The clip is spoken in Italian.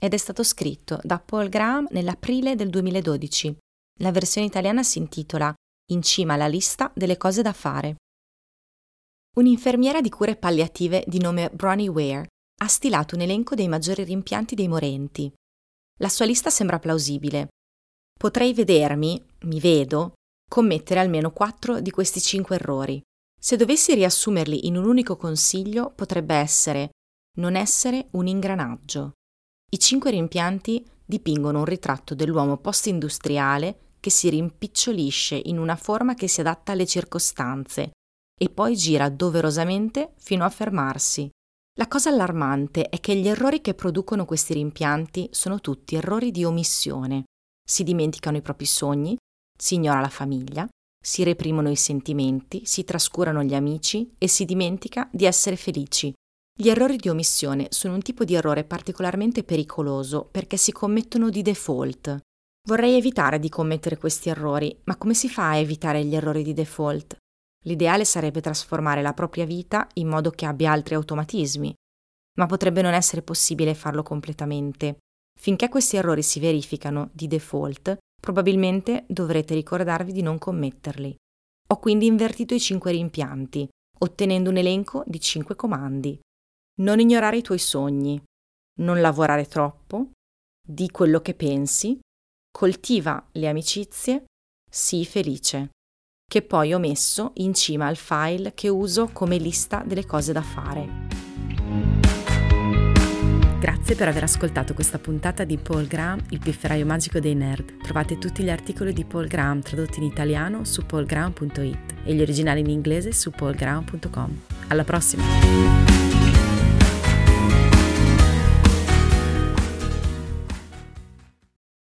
ed è stato scritto da Paul Graham nell'aprile del 2012. La versione italiana si intitola In cima alla lista delle cose da fare. Un'infermiera di cure palliative di nome Bronnie Ware ha stilato un elenco dei maggiori rimpianti dei morenti. La sua lista sembra plausibile. Potrei vedermi, mi vedo, commettere almeno quattro di questi cinque errori. Se dovessi riassumerli in un unico consiglio, potrebbe essere non essere un ingranaggio. I cinque rimpianti dipingono un ritratto dell'uomo post-industriale che si rimpicciolisce in una forma che si adatta alle circostanze e poi gira doverosamente fino a fermarsi. La cosa allarmante è che gli errori che producono questi rimpianti sono tutti errori di omissione. Si dimenticano i propri sogni, si ignora la famiglia, si reprimono i sentimenti, si trascurano gli amici e si dimentica di essere felici. Gli errori di omissione sono un tipo di errore particolarmente pericoloso perché si commettono di default. Vorrei evitare di commettere questi errori, ma come si fa a evitare gli errori di default? L'ideale sarebbe trasformare la propria vita in modo che abbia altri automatismi, ma potrebbe non essere possibile farlo completamente. Finché questi errori si verificano di default, probabilmente dovrete ricordarvi di non commetterli. Ho quindi invertito i cinque rimpianti, ottenendo un elenco di cinque comandi non ignorare i tuoi sogni, non lavorare troppo, di quello che pensi, coltiva le amicizie, sii felice, che poi ho messo in cima al file che uso come lista delle cose da fare. Grazie per aver ascoltato questa puntata di Paul Graham, il pifferaio magico dei nerd. Trovate tutti gli articoli di Paul Graham tradotti in italiano su paulgraham.it e gli originali in inglese su paulgraham.com. Alla prossima!